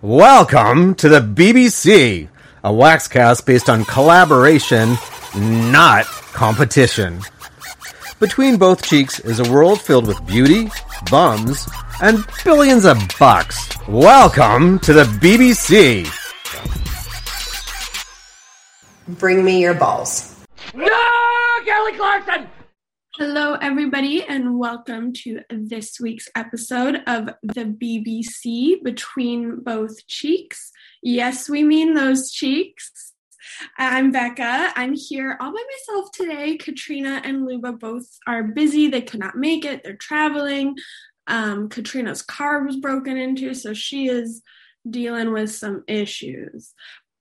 Welcome to the BBC, a waxcast based on collaboration, not competition. Between both cheeks is a world filled with beauty, bums, and billions of bucks. Welcome to the BBC. Bring me your balls. No, Kelly Clarkson! Hello, everybody, and welcome to this week's episode of the BBC Between Both Cheeks. Yes, we mean those cheeks. I'm Becca. I'm here all by myself today. Katrina and Luba both are busy. They could not make it, they're traveling. Um, Katrina's car was broken into, so she is dealing with some issues.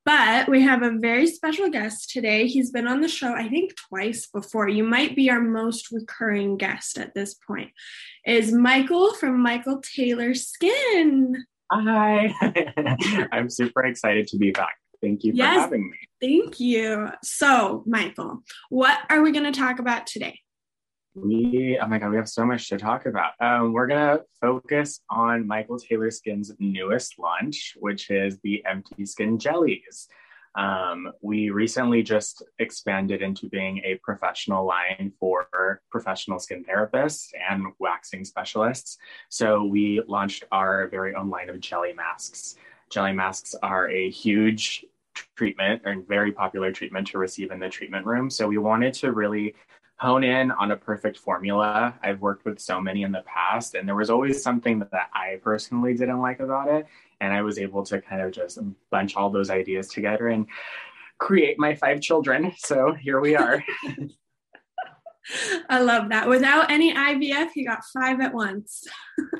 But we have a very special guest today. He's been on the show, I think, twice before. You might be our most recurring guest at this point. Is Michael from Michael Taylor Skin. Hi. I'm super excited to be back. Thank you for Yes. having me. Thank you. So, Michael, what are we going to talk about today? We oh my god, we have so much to talk about. Um, we're gonna focus on Michael Taylor Skin's newest launch, which is the MT Skin Jellies. Um, we recently just expanded into being a professional line for professional skin therapists and waxing specialists. So we launched our very own line of jelly masks. Jelly masks are a huge treatment and very popular treatment to receive in the treatment room. So we wanted to really hone in on a perfect formula. I've worked with so many in the past, and there was always something that I personally didn't like about it. And I was able to kind of just bunch all those ideas together and create my five children. So here we are. I love that. Without any IVF, you got five at once.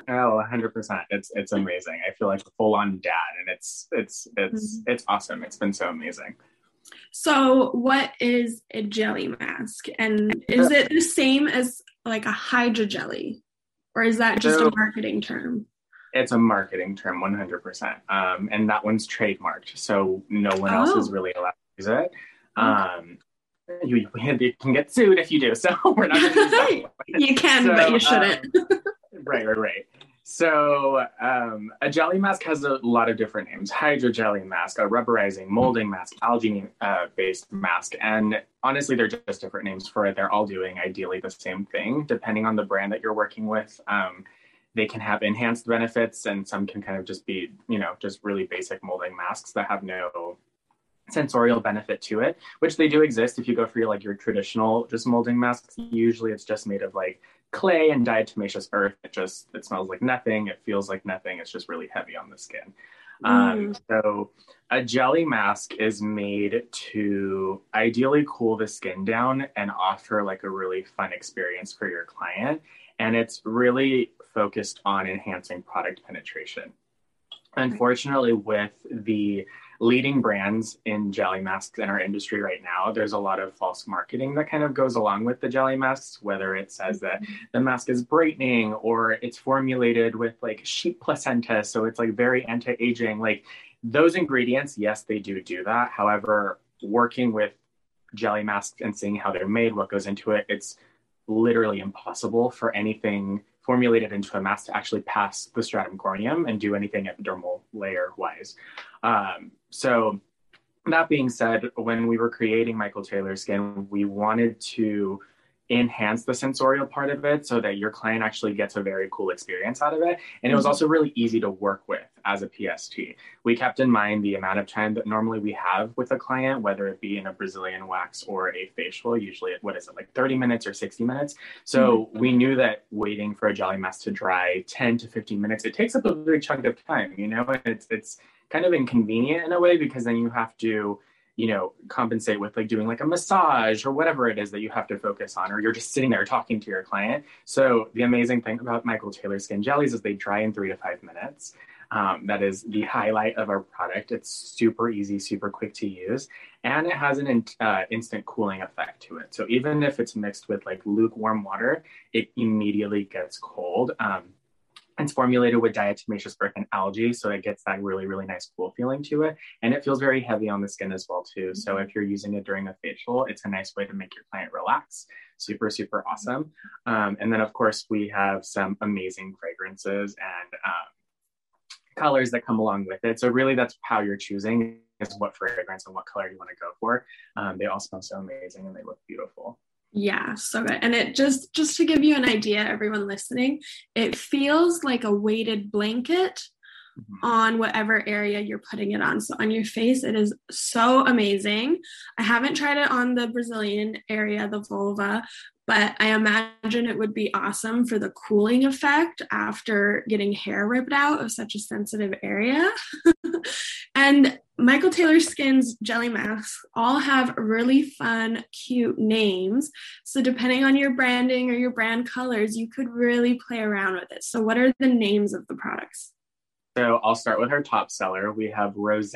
oh, 100%. It's it's amazing. I feel like a full-on dad and it's it's it's mm-hmm. it's awesome. It's been so amazing. So, what is a jelly mask? And is it the same as like a hydra jelly? Or is that just So- a marketing term? It's a marketing term, 100%. Um, and that one's trademarked. So no one else is Oh. really allowed to use it. Um, you, you can get sued if you do. So we're not going to use that one. You can, So, but you shouldn't. right, right, right. So um, a jelly mask has a lot of different names: hydro jelly mask, a rubberizing, molding mask, algae-based mask, and honestly, they're just different names for it. They're all doing ideally the same thing, depending on the brand that you're working with. Um, they can have enhanced benefits, and some can kind of just be, you know, just really basic molding masks that have no sensorial benefit to it, which they do exist. If you go for your like your traditional just molding masks, usually it's just made of like clay and diatomaceous earth. It just it smells like nothing. It feels like nothing. It's just really heavy on the skin. Um, so a jelly mask is made to ideally cool the skin down and offer like a really fun experience for your client. And it's really focused on enhancing product penetration. Unfortunately, with the leading brands in jelly masks in our industry right now, there's a lot of false marketing that kind of goes along with the jelly masks, whether it says that the mask is brightening or it's formulated with like sheep placenta. So it's like very anti aging. Like those ingredients, yes, they do do that. However, working with jelly masks and seeing how they're made, what goes into it, it's literally impossible for anything formulated into a mask to actually pass the stratum corneum and do anything epidermal layer wise. Um, so, that being said, when we were creating Michael Taylor Skin, we wanted to enhance the sensorial part of it so that your client actually gets a very cool experience out of it. And it was Mhm. also really easy to work with as a PST. We kept in mind the amount of time that normally we have with a client, whether it be in a Brazilian wax or a facial, usually, what is it, like 30 minutes or 60 minutes? So we knew that waiting for a jelly mask to dry 10 to 15 minutes, it takes up a big chunk of time, you know, and it's, it's kind of inconvenient in a way because then you have to you know compensate with like doing like a massage or whatever it is that you have to focus on or you're just sitting there talking to your client. So the amazing thing about michael taylor skin jellies is they dry in three to five minutes. Um, that is the highlight of our product. It's super easy super quick to use and it has an in, uh, instant cooling effect to it. So even if it's mixed with like lukewarm water it immediately gets cold. Um, It's formulated with diatomaceous earth and algae, so it gets that really, really nice cool feeling to it. And it feels very heavy on the skin as well, too. So if you're using it during a facial, it's a nice way to make your client relax. Super, super awesome. Um, and then, of course, we have some amazing fragrances and um, colors that come along with it. So really, that's how you're choosing is what fragrance and what color you want to go for. Um, they all smell so amazing and they look beautiful. Yeah, so good. And it just just to give you an idea, everyone listening, it feels like a weighted blanket mm-hmm. on whatever area you're putting it on. So on your face, it is so amazing. I haven't tried it on the Brazilian area, the vulva, but I imagine it would be awesome for the cooling effect after getting hair ripped out of such a sensitive area. and Michael Taylor Skin's jelly masks all have really fun, cute names. So, depending on your branding or your brand colors, you could really play around with it. So, what are the names of the products? So I'll start with our top seller. We have Rose,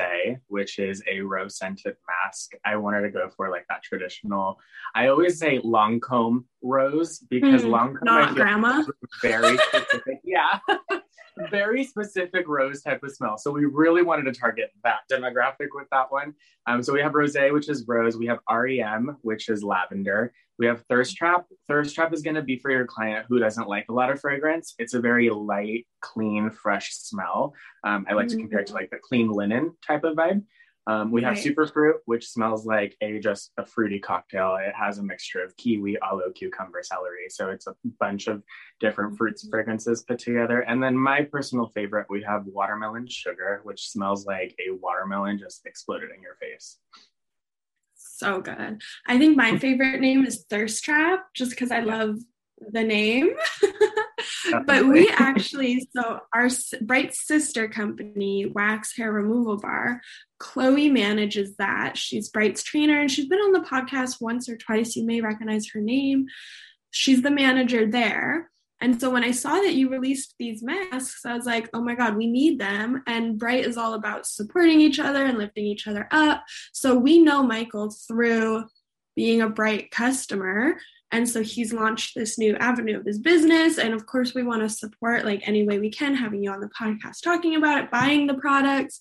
which is a rose scented mask. I wanted to go for like that traditional. I always say Lancome rose because mm, Lancome not grandma. Very specific. yeah. very specific rose type of smell. So we really wanted to target that demographic with that one. Um, so we have Rose, which is rose. We have REM, which is lavender. We have Thirst Trap. Thirst Trap is going to be for your client who doesn't like a lot of fragrance. It's a very light, clean, fresh smell. Um, I like mm-hmm. to compare it to like the clean linen type of vibe. Um, we have right. Superfruit, which smells like a just a fruity cocktail. It has a mixture of kiwi, aloe, cucumber, celery. So it's a bunch of different fruits mm-hmm. fragrances put together. And then my personal favorite, we have watermelon sugar, which smells like a watermelon just exploded in your face so good. I think my favorite name is Thirst Trap just because I love the name. but we actually, so our Bright sister company, Wax Hair Removal Bar, Chloe manages that. She's Bright's trainer and she's been on the podcast once or twice. You may recognize her name. She's the manager there. And so when I saw that you released these masks, I was like, oh my God, we need them. And Bright is all about supporting each other and lifting each other up. So we know Michael through being a Bright customer. And so he's launched this new avenue of his business. And of course, we want to support like any way we can, having you on the podcast talking about it, buying the products.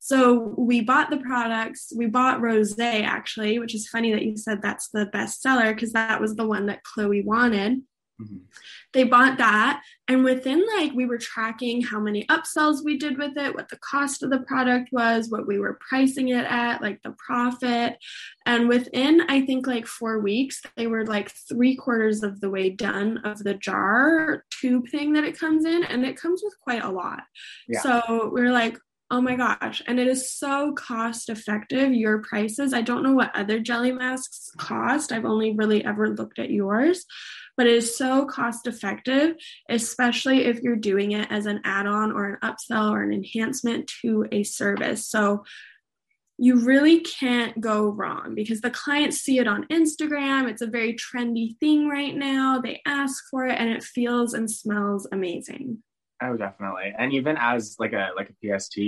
So we bought the products. We bought Rose actually, which is funny that you said that's the best seller because that was the one that Chloe wanted. Mm-hmm. They bought that, and within like we were tracking how many upsells we did with it, what the cost of the product was, what we were pricing it at, like the profit. And within, I think, like four weeks, they were like three quarters of the way done of the jar tube thing that it comes in, and it comes with quite a lot. Yeah. So we we're like, Oh my gosh. And it is so cost effective, your prices. I don't know what other jelly masks cost. I've only really ever looked at yours but it is so cost effective, especially if you're doing it as an add on or an upsell or an enhancement to a service. So you really can't go wrong because the clients see it on Instagram. It's a very trendy thing right now. They ask for it and it feels and smells amazing. Oh, definitely. And even as like a like a PST,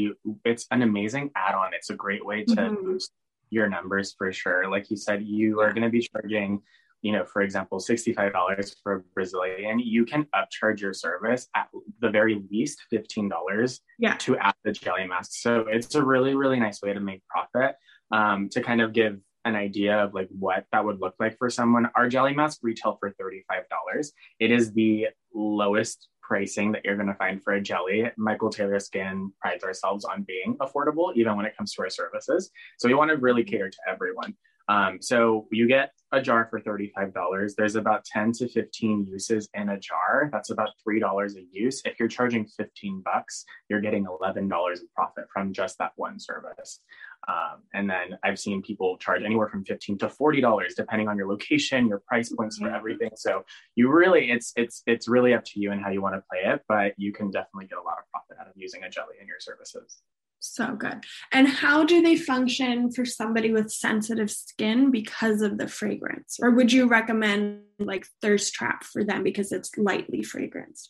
it's an amazing add-on. It's a great way to mm-hmm. boost your numbers for sure. Like you said, you are going to be charging you know, for example, $65 for a Brazilian, you can upcharge your service at the very least $15 yeah. to add the jelly mask. So it's a really, really nice way to make profit. Um, to kind of give an idea of like what that would look like for someone, our jelly mask retail for $35. It is the lowest pricing that you're going to find for a jelly. Michael Taylor Skin prides ourselves on being affordable, even when it comes to our services. So we want to really cater to everyone. Um, so you get a jar for $35. There's about 10 to 15 uses in a jar. That's about $3 a use. If you're charging 15 bucks, you're getting $11 of profit from just that one service. Um, and then I've seen people charge anywhere from 15 to $40, depending on your location, your price points for everything. So you really, it's, it's, it's really up to you and how you want to play it, but you can definitely get a lot of profit out of using a jelly in your services. So good. And how do they function for somebody with sensitive skin because of the fragrance? Or would you recommend like Thirst Trap for them because it's lightly fragranced?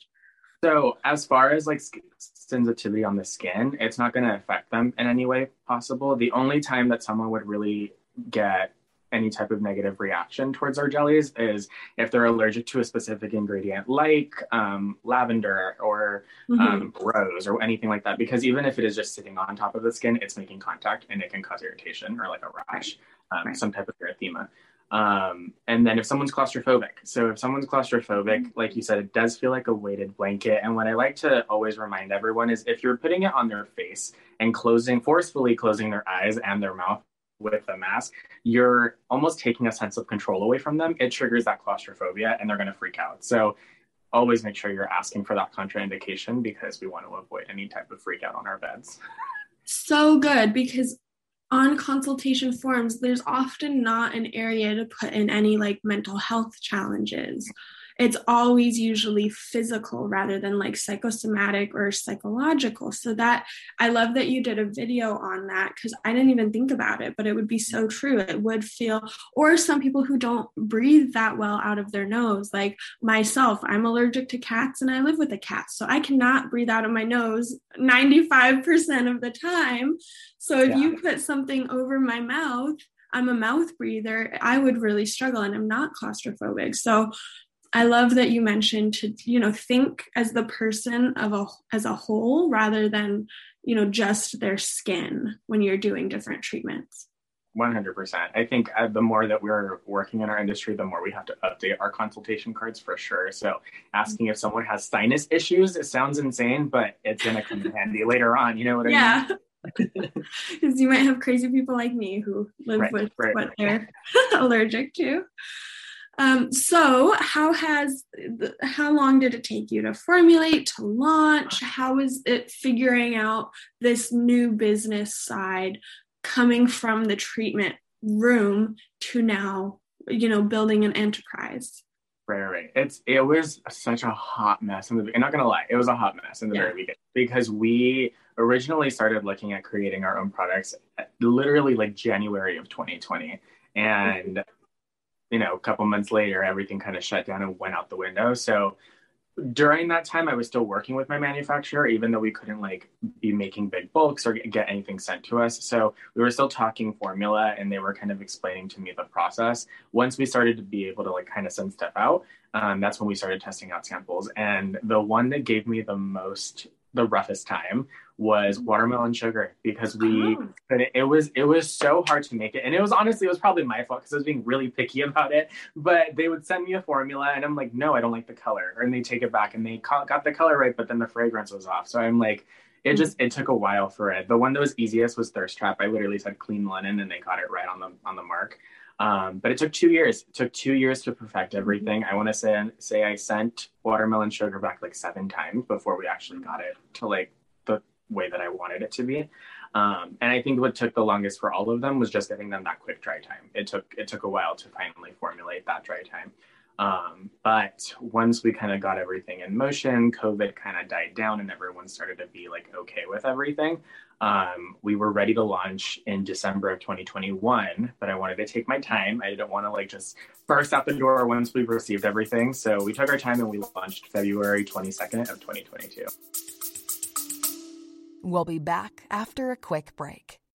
So, as far as like sensitivity on the skin, it's not going to affect them in any way possible. The only time that someone would really get any type of negative reaction towards our jellies is if they're allergic to a specific ingredient like um, lavender or mm-hmm. um, rose or anything like that. Because even if it is just sitting on top of the skin, it's making contact and it can cause irritation or like a rash, um, right. some type of erythema. Um, and then if someone's claustrophobic, so if someone's claustrophobic, Mm-hmm. like you said, it does feel like a weighted blanket. And what I like to always remind everyone is if you're putting it on their face and closing, forcefully closing their eyes and their mouth with a mask, you're almost taking a sense of control away from them. It triggers that claustrophobia and they're going to freak out. So always make sure you're asking for that contraindication because we want to avoid any type of freak out on our beds. So good because on consultation forms, there's often not an area to put in any like mental health challenges. It's always usually physical rather than like psychosomatic or psychological. So that I love that you did a video on that because I didn't even think about it, but it would be so true. It would feel, or some people who don't breathe that well out of their nose, like myself, I'm allergic to cats and I live with a cat. So I cannot breathe out of my nose 95% of the time. So if Yeah. you put something over my mouth, I'm a mouth breather, I would really struggle and I'm not claustrophobic. So I love that you mentioned to, you know, think as the person of a as a whole rather than, you know, just their skin when you're doing different treatments. 100%. I think uh, the more that we're working in our industry, the more we have to update our consultation cards for sure. So, asking if someone has sinus issues, it sounds insane, but it's going to come in handy later on. You know what I Yeah. mean? Yeah. Because you might have crazy people like me who live Right, with right, what right. they're allergic to. Um, so how has how long did it take you to formulate to launch how is it figuring out this new business side coming from the treatment room to now you know building an enterprise Right, right. It's it was such a hot mess in the. I'm not gonna lie, it was a hot mess in the Yeah. very beginning because we originally started looking at creating our own products literally like January of 2020, and you know, a couple months later, everything kind of shut down and went out the window. So during that time, I was still working with my manufacturer, even though we couldn't like be making big bulks or get anything sent to us. So we were still talking formula, and they were kind of explaining to me the process. Once we started to be able to like kind of send stuff out, um, that's when we started testing out samples. And the one that gave me the most, the roughest time was mm-hmm. watermelon sugar because we Oh. it, it was it was so hard to make it. And it was honestly it was probably my fault because i was being really picky about it. But they would send me a formula and i'm like no i don't like the color. And they take it back and they ca- got the color right but then the fragrance was off. So i'm like it mm. just it took a while for it. The one that was easiest was thirst trap. I literally said clean linen and they got it right on the on the mark um, but it took two years it took two years to perfect everything i want to say say i sent watermelon sugar back like seven times before we actually got it to like the way that I wanted it to be. Um, and I think what took the longest for all of them was just getting them that quick dry time. It took it took a while to finally formulate that dry time. Um, but once we kind of got everything in motion, COVID kind of died down and everyone started to be like okay with everything. Um, we were ready to launch in December of 2021, but I wanted to take my time. I didn't want to like just burst out the door once we received everything. So we took our time and we launched February 22nd of 2022. We'll be back after a quick break.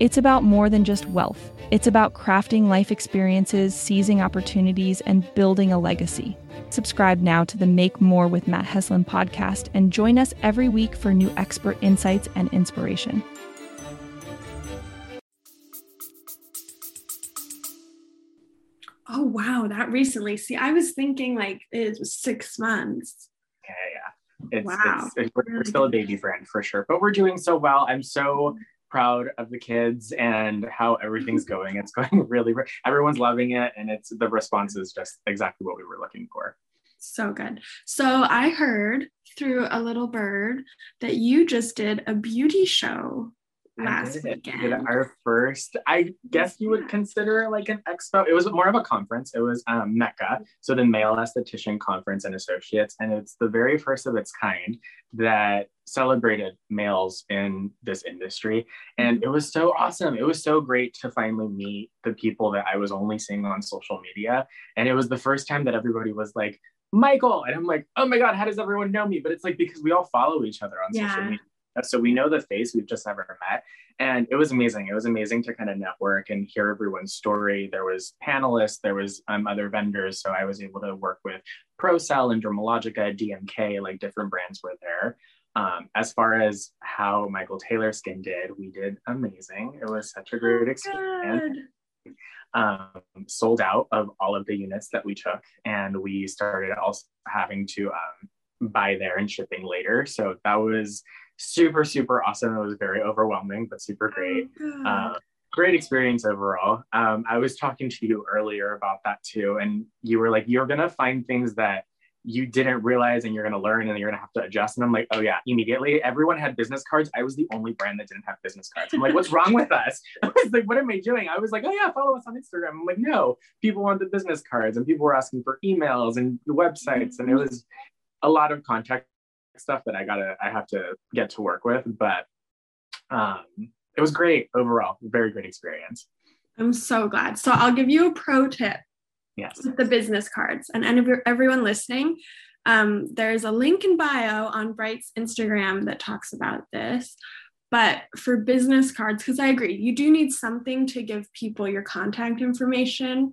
It's about more than just wealth. It's about crafting life experiences, seizing opportunities, and building a legacy. Subscribe now to the Make More with Matt Heslin podcast and join us every week for new expert insights and inspiration. oh wow that recently see i was thinking like it was six months Yeah, yeah. It's, Wow. it's, it's we're, we're still a baby brand for sure, but we're doing so well. I'm so proud of the kids and how everything's going. It's going really, re- everyone's loving it, and it's the response is just exactly what we were looking for. so good so i heard through a little bird that you just did a beauty show last did weekend did our first, I guess you would consider it like an expo. It was more of a conference. It was um, Mecca, so the Male Esthetician Conference and Associates, and it's the very first of its kind that celebrated males in this industry. And it was so awesome. It was so great to finally meet the people that I was only seeing on social media. And it was the first time that everybody was like, Michael. And I'm like, oh my God, how does everyone know me? But it's like because we all follow each other on Yeah. social media. So we know the face, we've just never met. And it was amazing. It was amazing to kind of network and hear everyone's story. There was panelists, there was um, other vendors. So I was able to work with ProCell and Dermalogica, DMK, like different brands were there. Um, as far as how Michael Taylor Skin did, we did amazing. It was such a great experience um, sold out of all of the units that we took, and we started also having to um, buy there and shipping later. So that was super, super awesome. It was very overwhelming, but super great. Good. Uh, great experience overall. Um, I was talking to you earlier about that too, and you were like, "You're gonna find things that." You didn't realize, and you're going to learn, and you're going to have to adjust. And I'm like, oh yeah, immediately. Everyone had business cards. I was the only brand that didn't have business cards. I'm like, what's wrong with us? I was like, what am I doing? I was like, oh yeah, follow us on Instagram. I'm like, no, people want the business cards, and people were asking for emails and websites, and it was a lot of contact stuff that I gotta, I have to get to work with. But um, it was great overall. Very great experience. I'm so glad. So I'll give you a pro tip Yes. with the business cards and any everyone listening. Um, there's a link in bio on Bright's Instagram that talks about this. But for business cards, because I agree, you do need something to give people your contact information.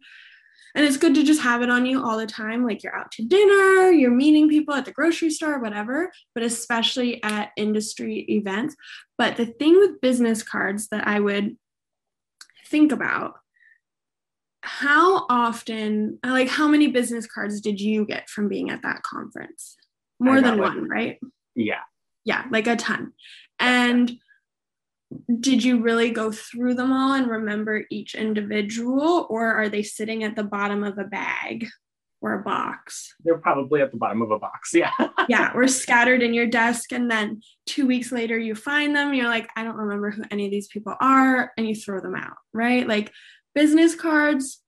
And it's good to just have it on you all the time. Like you're out to dinner, you're meeting people at the grocery store, whatever, but especially at industry events. But the thing with business cards that I would think about how often like how many business cards did you get from being at that conference more than like- one right Yeah. yeah like a ton and did you really go through them all and remember each individual or are they sitting at the bottom of a bag or a box They're probably at the bottom of a box. Yeah. yeah or scattered in your desk and then two weeks later you find them you're like i don't remember who any of these people are and you throw them out right like business cards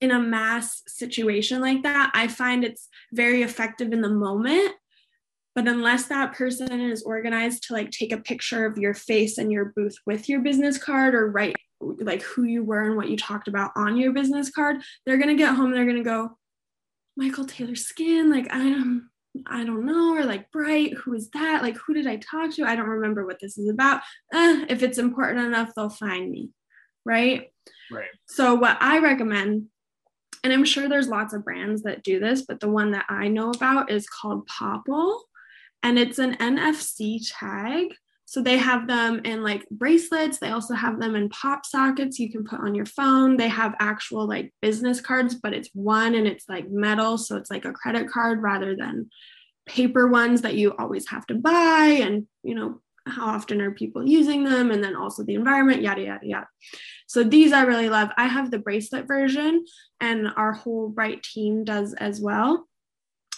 in a mass situation like that i find it's very effective in the moment but unless that person is organized to like take a picture of your face and your booth with your business card or write like who you were and what you talked about on your business card they're going to get home they're going to go michael taylor skin like i don't I don't know, or like Bright, who is that? Like, who did I talk to? I don't remember what this is about. If it's important enough, they'll find me. Right. Right. So, what I recommend, and I'm sure there's lots of brands that do this, but the one that I know about is called Popl, and it's an NFC tag. So, they have them in like bracelets, they also have them in pop sockets you can put on your phone. They have actual like business cards, but it's one and it's like metal. So, it's like a credit card rather than paper ones that you always have to buy and you know how often are people using them and then also the environment yada yada yada so these i really love i have the bracelet version and our whole bright team does as well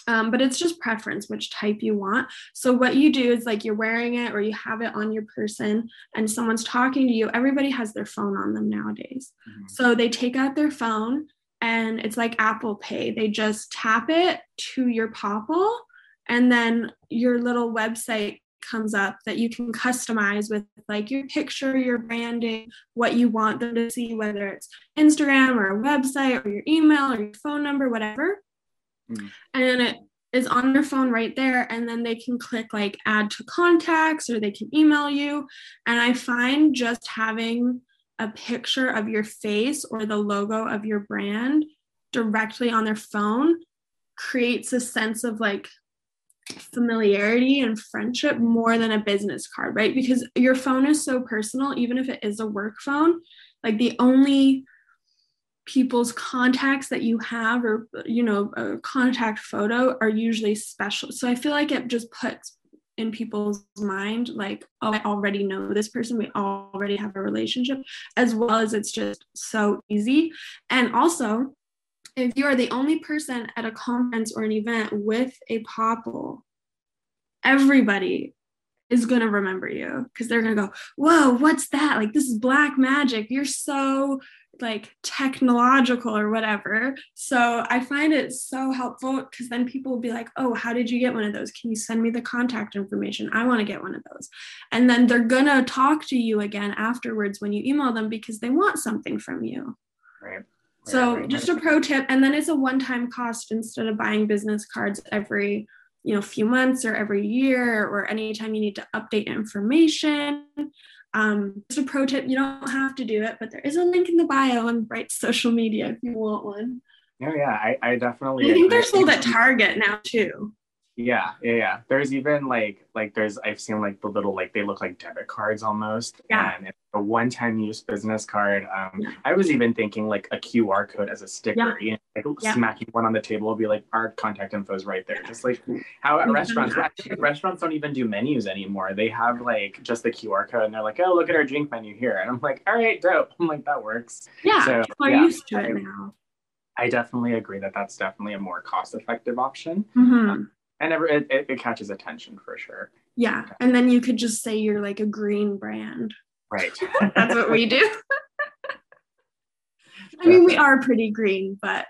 um, but it's just preference which type you want so what you do is like you're wearing it or you have it on your person and someone's talking to you everybody has their phone on them nowadays Mhm. so they take out their phone and it's like apple pay they just tap it to your popl and then your little website comes up that you can customize with like your picture, your branding, what you want them to see, whether it's Instagram or a website or your email or your phone number, whatever. Mhm. And then it is on their phone right there. And then they can click like add to contacts or they can email you. And I find just having a picture of your face or the logo of your brand directly on their phone creates a sense of like familiarity and friendship more than a business card, right? Because your phone is so personal, even if it is a work phone, like the only people's contacts that you have or you know a contact photo are usually special so i feel like it just puts in people's mind like oh i already know this person we already have a relationship as well as it's just so easy and also if you are the only person at a conference or an event with a popl, everybody is going to remember you because they're going to go, Whoa, what's that? Like, this is black magic. You're so like technological or whatever. So I find it so helpful because then people will be like, Oh, how did you get one of those? Can you send me the contact information? I want to get one of those. And then they're going to talk to you again afterwards when you email them because they want something from you. Right. So Right, just a pro tip, and then it's a one-time cost instead of buying business cards every you know few months or every year or anytime you need to update information. Um, just a pro tip, you don't have to do it, but there is a link in the bio on Bright's social media if you want one. No, yeah, I, I definitely. I think they're agree. sold at Target now too. Yeah, yeah, yeah. There's even like like there's I've seen like the little like they look like debit cards almost. Yeah. And it's a one-time use business card. Um, I was even thinking like a QR code as a sticker. You know, like Yeah. smacking one on the table will be like our contact info is right there. Just like how at restaurants, restaurants don't even do menus anymore. They have like just the QR code and they're like, oh look at our drink menu here. And I'm like, all right, dope. I'm like that works. Yeah, So, are yeah. used to it now. I definitely agree that that's definitely a more cost-effective option, Mhm. And ever it, it, it catches attention for sure. Yeah, and then you could just say you're like a green brand. Right. That's what we do. I mean, we are pretty green, but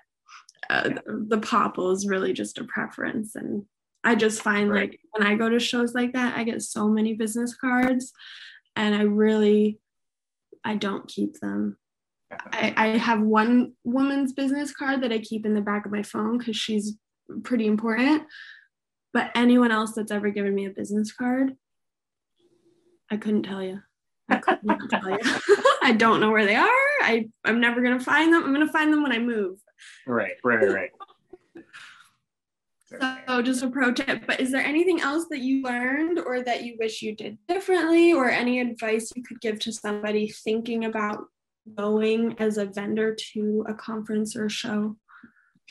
uh, the popl is really just a preference. And I just find Right. like when I go to shows like that, I get so many business cards, and I really, I don't keep them. I, I have one woman's business card that I keep in the back of my phone because she's pretty important. But anyone else that's ever given me a business card, I couldn't tell you. I couldn't tell you. I don't know where they are. I, I'm never gonna find them. I'm gonna find them when I move. Right, right, right. So just a pro tip. But is there anything else that you learned or that you wish you did differently, or any advice you could give to somebody thinking about going as a vendor to a conference or a show?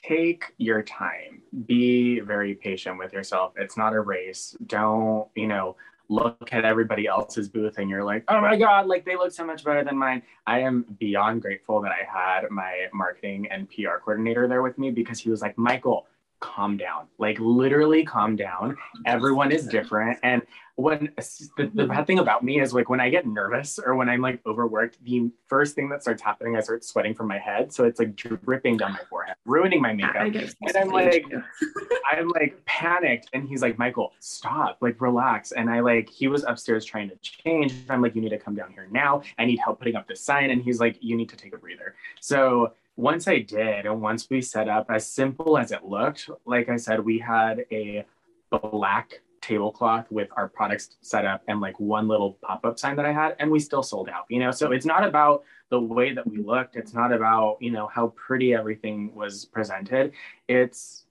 Take your time. Be very patient with yourself. It's not a race. Don't, you know, look at everybody else's booth and you're like, oh my God, like they look so much better than mine. I am beyond grateful that I had my marketing and PR coordinator there with me because he was like, Michael, calm down. Like literally calm down. Everyone is different. And when the, the bad thing about me is like when I get nervous or when I'm like overworked, the first thing that starts happening, I start sweating from my head. So it's like dripping down my forehead, ruining my makeup. And I'm like, I'm like panicked. And he's like, Michael, stop, like relax. And I like, he was upstairs trying to change. I'm like, you need to come down here now. I need help putting up this sign. And he's like, you need to take a breather. So once I did, and once we set up, as simple as it looked, like I said, we had a black tablecloth with our products set up and like one little pop-up sign that I had, and we still sold out, you know. So it's not about the way that we looked, it's not about, you know, how pretty everything was presented. It's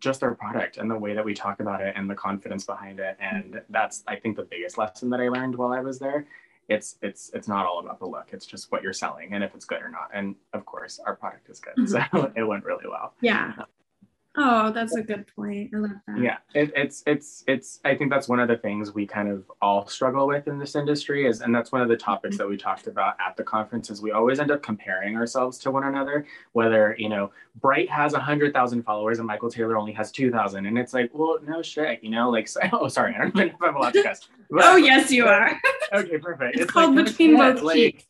just our product and the way that we talk about it and the confidence behind it. And that's I think the biggest lesson that I learned while I was there. It's it's it's not all about the look. It's just what you're selling and if it's good or not. And of course, our product is good, mm-hmm. so it went really well. Yeah. Um, Oh, that's a good point. I love that. Yeah, it, it's it's it's. I think that's one of the things we kind of all struggle with in this industry is, and that's one of the topics that we talked about at the conference. Is we always end up comparing ourselves to one another. Whether you know, Bright has a hundred thousand followers and Michael Taylor only has two thousand, and it's like, well, no shit, you know, like, so, oh, sorry, I don't even know if I'm allowed to cuss. But- Oh, yes, you are. okay, perfect. It's called like, Between Both like, Cheeks.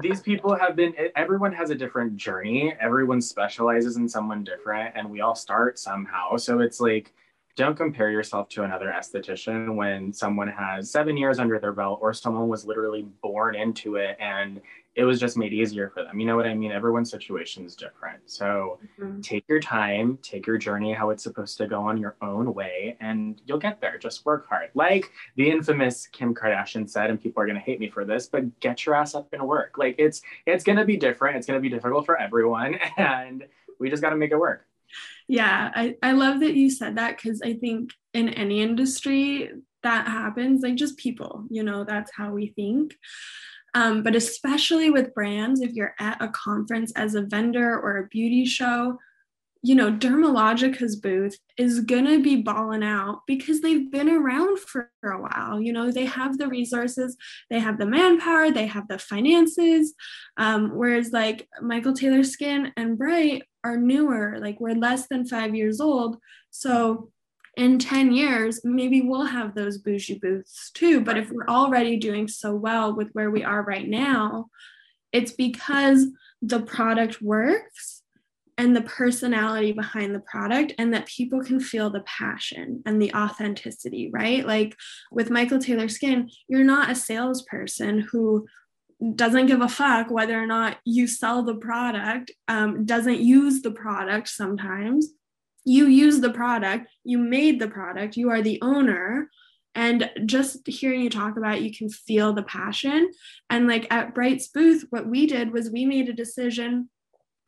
These people have been. Everyone has a different journey. Everyone specializes in someone different, and we all start somehow. So it's like, don't compare yourself to another esthetician when someone has seven years under their belt, or someone was literally born into it, and it was just made easier for them. You know what I mean? Everyone's situation is different. So Mhm. take your time, take your journey how it's supposed to go on your own way, and you'll get there. Just work hard. Like the infamous Kim Kardashian said, and people are gonna hate me for this, but get your ass up and work. Like it's it's gonna be different. It's gonna be difficult for everyone, and we just gotta make it work. Yeah, I, I love that you said that because I think in any industry that happens, like just people, you know, that's how we think. Um, but especially with brands, if you're at a conference as a vendor or a beauty show, you know, Dermalogica's booth is gonna be balling out because they've been around for a while. You know, they have the resources, they have the manpower, they have the finances. Um, whereas like Michael Taylor Skin and Bright are newer, like we're less than five years old. So in 10 years, maybe we'll have those bougie booths too. But if we're already doing so well with where we are right now, it's because the product works and the personality behind the product and that people can feel the passion and the authenticity, right? Like with Michael Taylor Skin, you're not a salesperson who doesn't give a fuck whether or not you sell the product, um, doesn't use the product sometimes. You use the product, you made the product, you are the owner. And just hearing you talk about it, you can feel the passion. And like at Bright's booth, what we did was we made a decision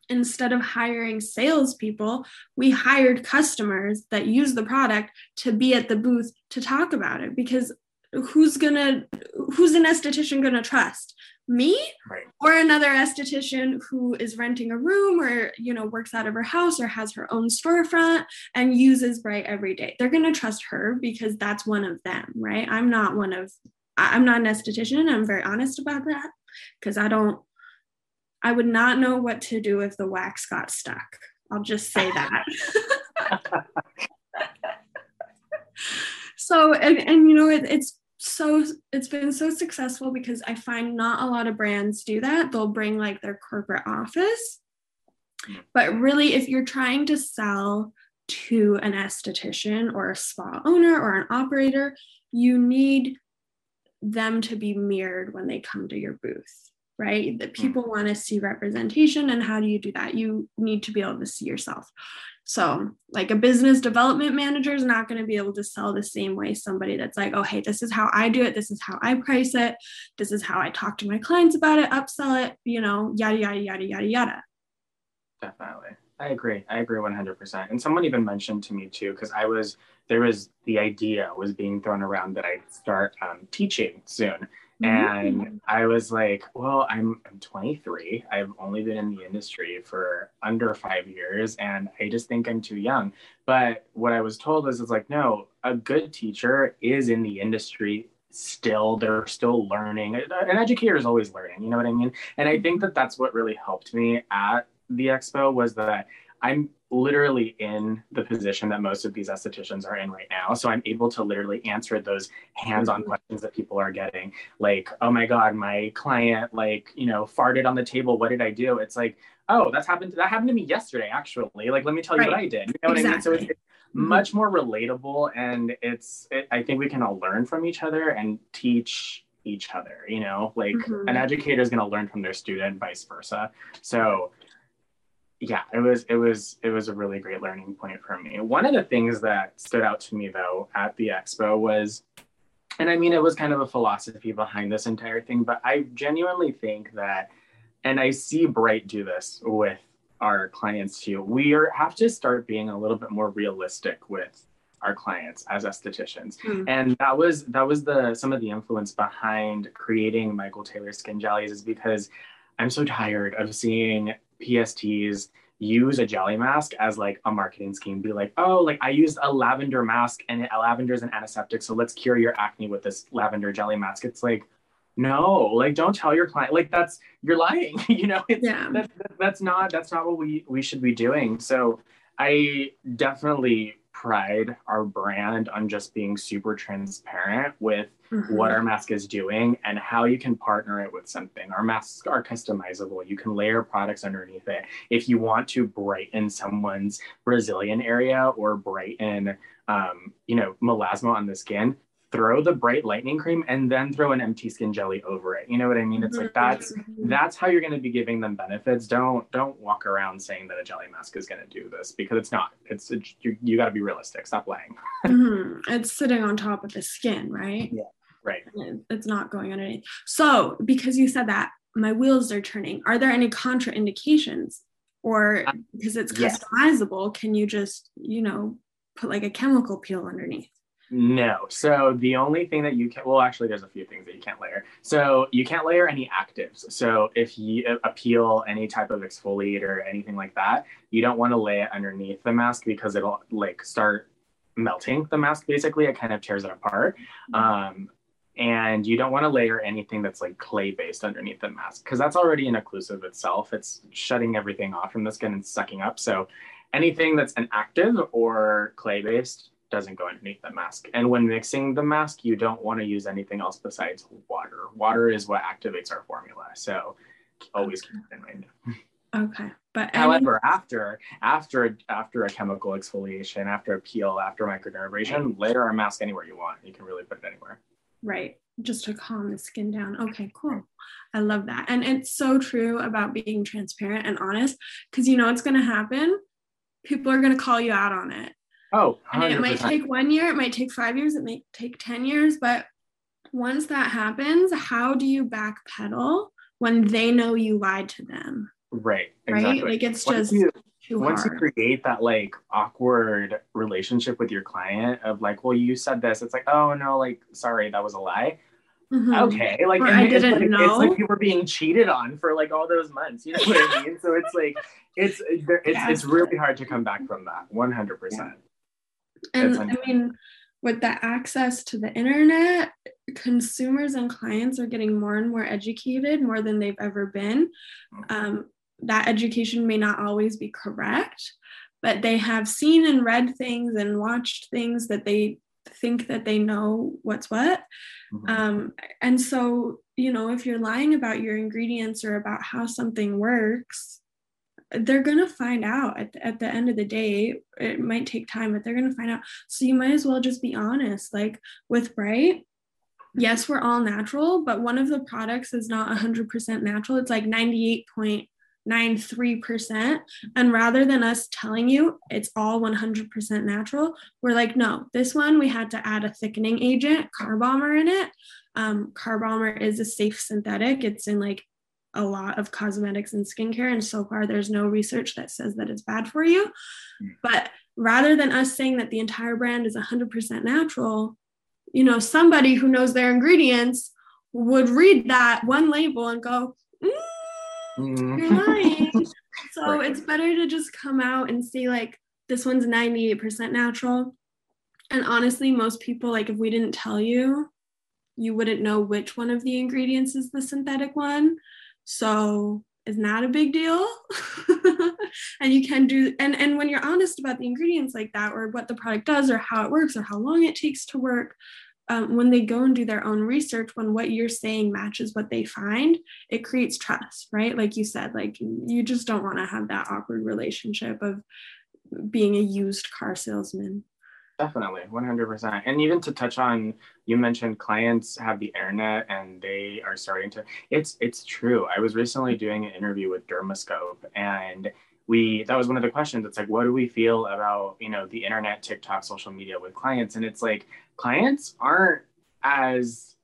instead of hiring salespeople, we hired customers that use the product to be at the booth to talk about it because who's gonna who's an esthetician gonna trust me Right. or another esthetician who is renting a room or you know works out of her house or has her own storefront and uses bright every day. They're going to trust her because that's one of them right? I'm not one of i'm not an esthetician. I'm very honest about that because i don't i would not know what to do if the wax got stuck. I'll just say that. So and, and you know it, it's so it's been so successful because i find not a lot of brands do that. They'll bring like their corporate office. But really if you're trying to sell to an esthetician or a spa owner or an operator you need them to be mirrored when they come to your booth right? That hmm. people want to see representation and how do you do that? You need to be able to see yourself so, like a business development manager is not going to be able to sell the same way somebody that's like, oh, hey, this is how I do it. This is how I price it. This is how I talk to my clients about it, upsell it, you know, yada, yada, yada, yada, yada. Definitely. I agree. I agree 100%. And someone even mentioned to me too, because I was, there was the idea was being thrown around that I'd start um, teaching soon. Mm-hmm. And I was like, well, I'm, I'm 23. I've only been in the industry for under five years, and I just think I'm too young. But what I was told is, it's like, no, a good teacher is in the industry still. They're still learning. An educator is always learning. You know what I mean? And I think that that's what really helped me at the expo was that I'm literally in the position that most of these estheticians are in right now. So I'm able to literally answer those hands-on questions that people are getting. Like, oh my God, my client like, you know, farted on the table. What did I do? It's like, oh, that's happened. That happened to me yesterday, actually. Like, let me tell you what I did. You know what I mean? So it's, it's much more relatable and it's, it, I think we can all learn from each other and teach each other, you know, like Mhm. an educator is going to learn from their student, vice versa. So yeah it was it was it was a really great learning point for me one of the things that stood out to me though at the expo was and i mean it was kind of a philosophy behind this entire thing but i genuinely think that and i see bright do this with our clients too we are, have to start being a little bit more realistic with our clients as estheticians Hmm. and that was that was the some of the influence behind creating michael taylor skin jellies is because i'm so tired of seeing psts use a jelly mask as like a marketing scheme. Be like oh like i used a lavender mask and lavender is an antiseptic so let's cure your acne with this lavender jelly mask. It's like no like don't tell your client like that's you're lying you know? It's, Yeah. that, that- that's not that's not what we we should be doing. So i definitely pride our brand on just being super transparent with Mhm. what our mask is doing and how you can partner it with something. Our masks are customizable. You can layer products underneath it. If you want to brighten someone's Brazilian area or brighten, um, you know, melasma on the skin, throw the bright lightning cream and then throw an MT skin jelly over it. You know what I mean? It's like that's Mhm. that's how you're going to be giving them benefits. Don't don't walk around saying that a jelly mask is going to do this because it's not. It's, it's you, you got to be realistic. Stop lying. Mhm. It's sitting on top of the skin, right? Yeah. Right. It's not going underneath. So, because you said that, my wheels are turning. Are there any contraindications? Or because it's customizable, can you just, you know, put like a chemical peel underneath? No. So the only thing that you can, well, actually, there's a few things that you can't layer. So you can't layer any actives. So if you appeal any type of exfoliate or anything like that, you don't want to lay it underneath the mask because it'll like start melting the mask. Basically, it kind of tears it apart. Um, and you don't want to layer anything that's like clay based underneath the mask because that's already an occlusive itself. It's shutting everything off from the skin and sucking up. So anything that's an active or clay based doesn't go underneath the mask. And when mixing the mask, you don't want to use anything else besides water. Water is what activates our formula. So always keep that in mind. Okay. But any- However, after after after a chemical exfoliation, after a peel, after microdermabrasion, layer our mask anywhere you want. You can really put it anywhere. right. just to calm the skin down. Okay, cool. I love that. And it's so true about being transparent and honest because you know what's going to happen? People are going to call you out on it. Oh, And it might take one year, it might take five years, it may take 10 years, but once that happens, how do you backpedal when they know you lied to them? right. Right? Like it's Once just you- once hard. you create that like awkward relationship with your client of like, well, you said this, it's like, oh no, like, sorry, that was a lie. Mhm. Okay, like, I didn't like, it's like you were being cheated on for like all those months. You know what I mean? So it's like, it's it's Yeah. it's really hard to come back from that. One hundred percent. And I mean, with the access to the internet, consumers and clients are getting more and more educated, more than they've ever been. Um, that education may not always be correct, but they have seen and read things and watched things that they think that they know what's what. Mm-hmm. Um, and so, you know, if you're lying about your ingredients or about how something works, they're going to find out at the, at the end of the day. It might take time, but they're going to find out. So you might as well just be honest. Like with Bright, yes, we're all natural, but one of the products is not 100% natural. It's like 98.93%. And rather than us telling you it's all 100% natural, we're like, no, this one we had to add a thickening agent, carbomer in it. Um, is a safe synthetic. It's in like a lot of cosmetics and skincare. And so far, there's no research that says that it's bad for you. But rather than us saying that the entire brand is 100% natural, you know, somebody who knows their ingredients would read that one label and go, mm, you're lying. so it's better to just come out and say, like, this one's 98% natural. And honestly, most people, like, if we didn't tell you, you wouldn't know which one of the ingredients is the synthetic one. So it's not a big deal. and you can do and and when you're honest about the ingredients like that or what the product does or how it works or how long it takes to work um, when they go and do their own research when what you're saying matches what they find it creates trust right like you said like you just don't want to have that awkward relationship of being a used car salesman Definitely, 100%. And even to touch on, you mentioned clients have the internet and they are starting to, it's, it's true. I was recently doing an interview with Dermascope and we, that was one of the questions. It's like, what do we feel about, you know, the internet, TikTok, social media with clients? And it's like, clients aren't as,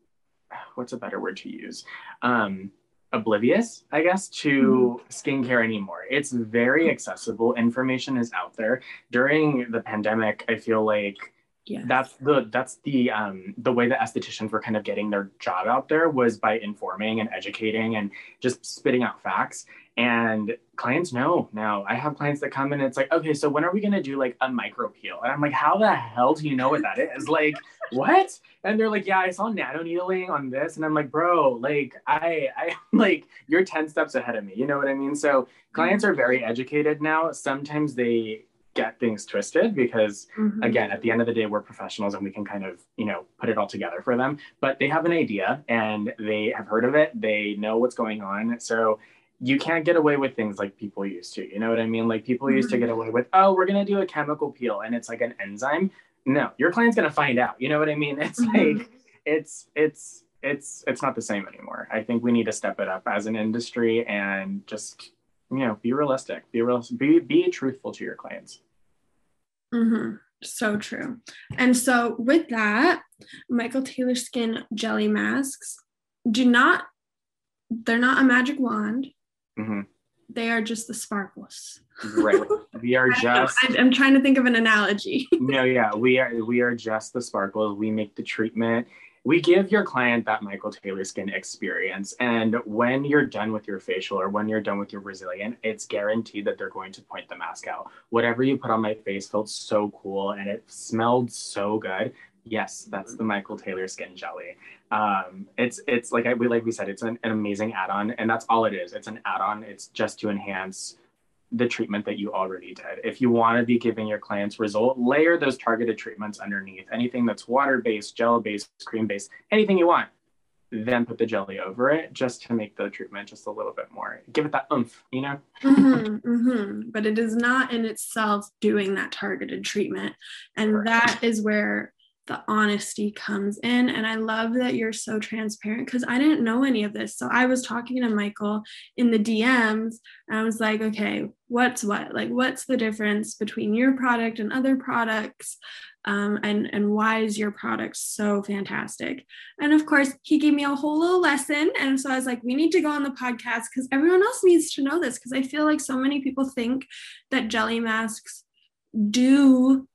what's a better word to use? Um, oblivious, I guess, to skincare anymore. It's very accessible. Information is out there. During the pandemic, I feel like yeah that's the that's the um the way that estheticians were kind of getting their job out there was by informing and educating and just spitting out facts and clients know now. I have clients that come in and it's like okay so when are we going to do like a micro peel? And i'm like how the hell do you know what that is? Like what? And they're like yeah i saw nano needling on this. And i'm like bro like i i like you're 10 steps ahead of me. You know what i mean? So clients are very educated now. Sometimes they get things twisted because Mhm. again at the end of the day we're professionals and we can kind of you know put it all together for them. But they have an idea and they have heard of it. They know what's going on. So you can't get away with things like people used to you know what i mean like people used to get away with oh we're going to do a chemical peel and it's like an enzyme no your client's going to find out you know what i mean it's Mhm. like it's it's it's it's not the same anymore i think we need to step it up as an industry and just you know be realistic be real be be truthful to your clients Mm-hmm. So true. And so, with that, Michael Taylor Skin jelly masks do not, they're not a magic wand. Hmm They are just the sparkles. right. We are I don't know. just I- I'm trying to think of an analogy. no yeah. We are we are just the sparkles. We make the treatment. We give your client that michael taylor skin experience. And when you're done with your facial or when you're done with your brazilian it's guaranteed that they're going to point the mask out. Whatever you put on my face felt so cool and it smelled so good. Yes that's the michael taylor skin jelly um it's it's like I, we like we said it's an, an amazing add-on and that's all it is it's an add-on it's just to enhance the treatment that you already did. If you want to be giving your clients result, layer those targeted treatments underneath. Anything that's water based, gel based, cream based, anything you want. Then put the jelly over it just to make the treatment just a little bit more. Give it that oomph, you know? Mhm, mhm. But it is not in itself doing that targeted treatment. And Correct. that is where the honesty comes in. And I love that you're so transparent because I didn't know any of this. So I was talking to Michael in the DMs and I was like, okay, what's what? Like, what's the difference between your product and other products? Um, and, and why is your product so fantastic? And of course, he gave me a whole little lesson. And so I was like, we need to go on the podcast because everyone else needs to know this because I feel like so many people think that jelly masks do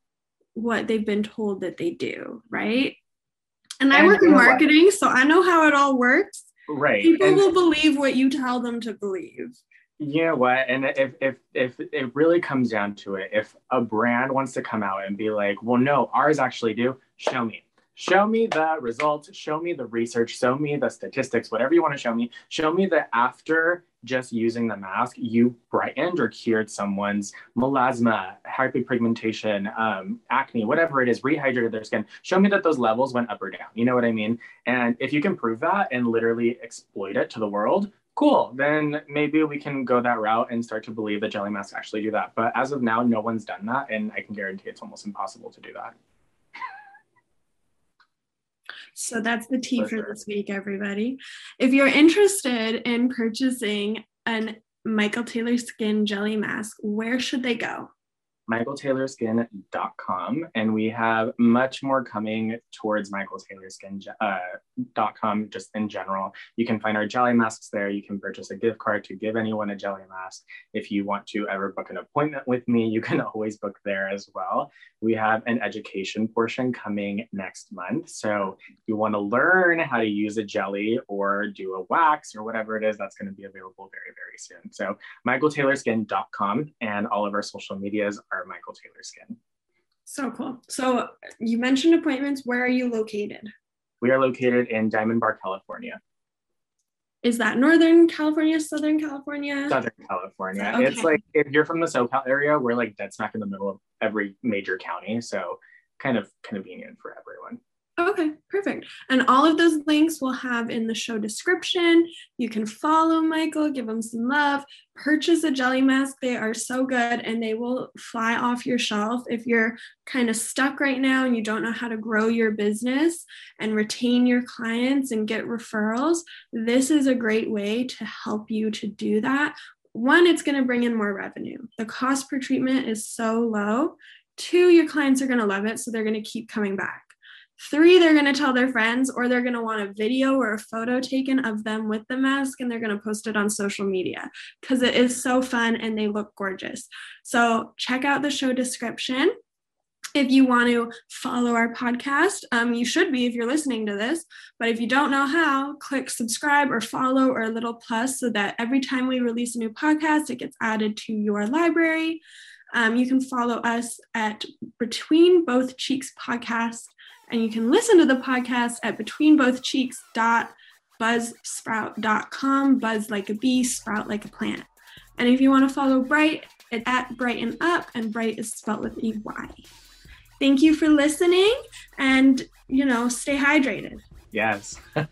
what they've been told that they do, right? And, and I work in marketing, what? so I know how it all works. Right. People and will believe what you tell them to believe. You know what? And if if if it really comes down to it, if a brand wants to come out and be like, well, no, ours actually do, show me. Show me the results, show me the research, show me the statistics, whatever you want to show me. Show me the after just using the mask, you brightened or cured someone's melasma, hyperpigmentation, um, acne, whatever it is, rehydrated their skin. Show me that those levels went up or down. You know what I mean? And if you can prove that and literally exploit it to the world, cool. Then maybe we can go that route and start to believe that jelly masks actually do that. But as of now, no one's done that. And I can guarantee it's almost impossible to do that. So that's the tea for, for this week, everybody. If you're interested in purchasing an Michael Taylor Skin Jelly Mask, where should they go? michaeltaylorskin.com and we have much more coming towards michaeltaylorskin.com uh, just in general. You can find our jelly masks there. You can purchase a gift card to give anyone a jelly mask. If you want to ever book an appointment with me you can always book there as well. We have an education portion coming next month. So if you want to learn how to use a jelly or do a wax or whatever it is that's going to be available very very soon. So michaeltaylorskin.com and all of our social medias are Michael Taylor Skin. So cool. So you mentioned appointments. Where are you located? We are located in Diamond Bar, California. Is that Northern California, Southern California? Southern California. Okay. It's like if you're from the SoCal area, we're like dead smack in the middle of every major county. So kind of convenient for everyone. Okay, perfect. And all of those links we'll have in the show description. You can follow Michael, give him some love, purchase a jelly mask. They are so good and they will fly off your shelf. If you're kind of stuck right now and you don't know how to grow your business and retain your clients and get referrals, this is a great way to help you to do that. One, it's going to bring in more revenue. The cost per treatment is so low. Two, your clients are going to love it, so they're going to keep coming back. Three, they're going to tell their friends, or they're going to want a video or a photo taken of them with the mask and they're going to post it on social media because it is so fun and they look gorgeous. So, check out the show description. If you want to follow our podcast, um, you should be if you're listening to this. But if you don't know how, click subscribe or follow or a little plus so that every time we release a new podcast, it gets added to your library. Um, you can follow us at Between Both Cheeks Podcast and you can listen to the podcast at betweenbothcheeks.buzzsprout.com. Buzz like a bee, sprout like a plant. And if you want to follow Bright, it's at Brighten Up, and Bright is spelled with E Y. Thank you for listening, and you know, stay hydrated. Yes.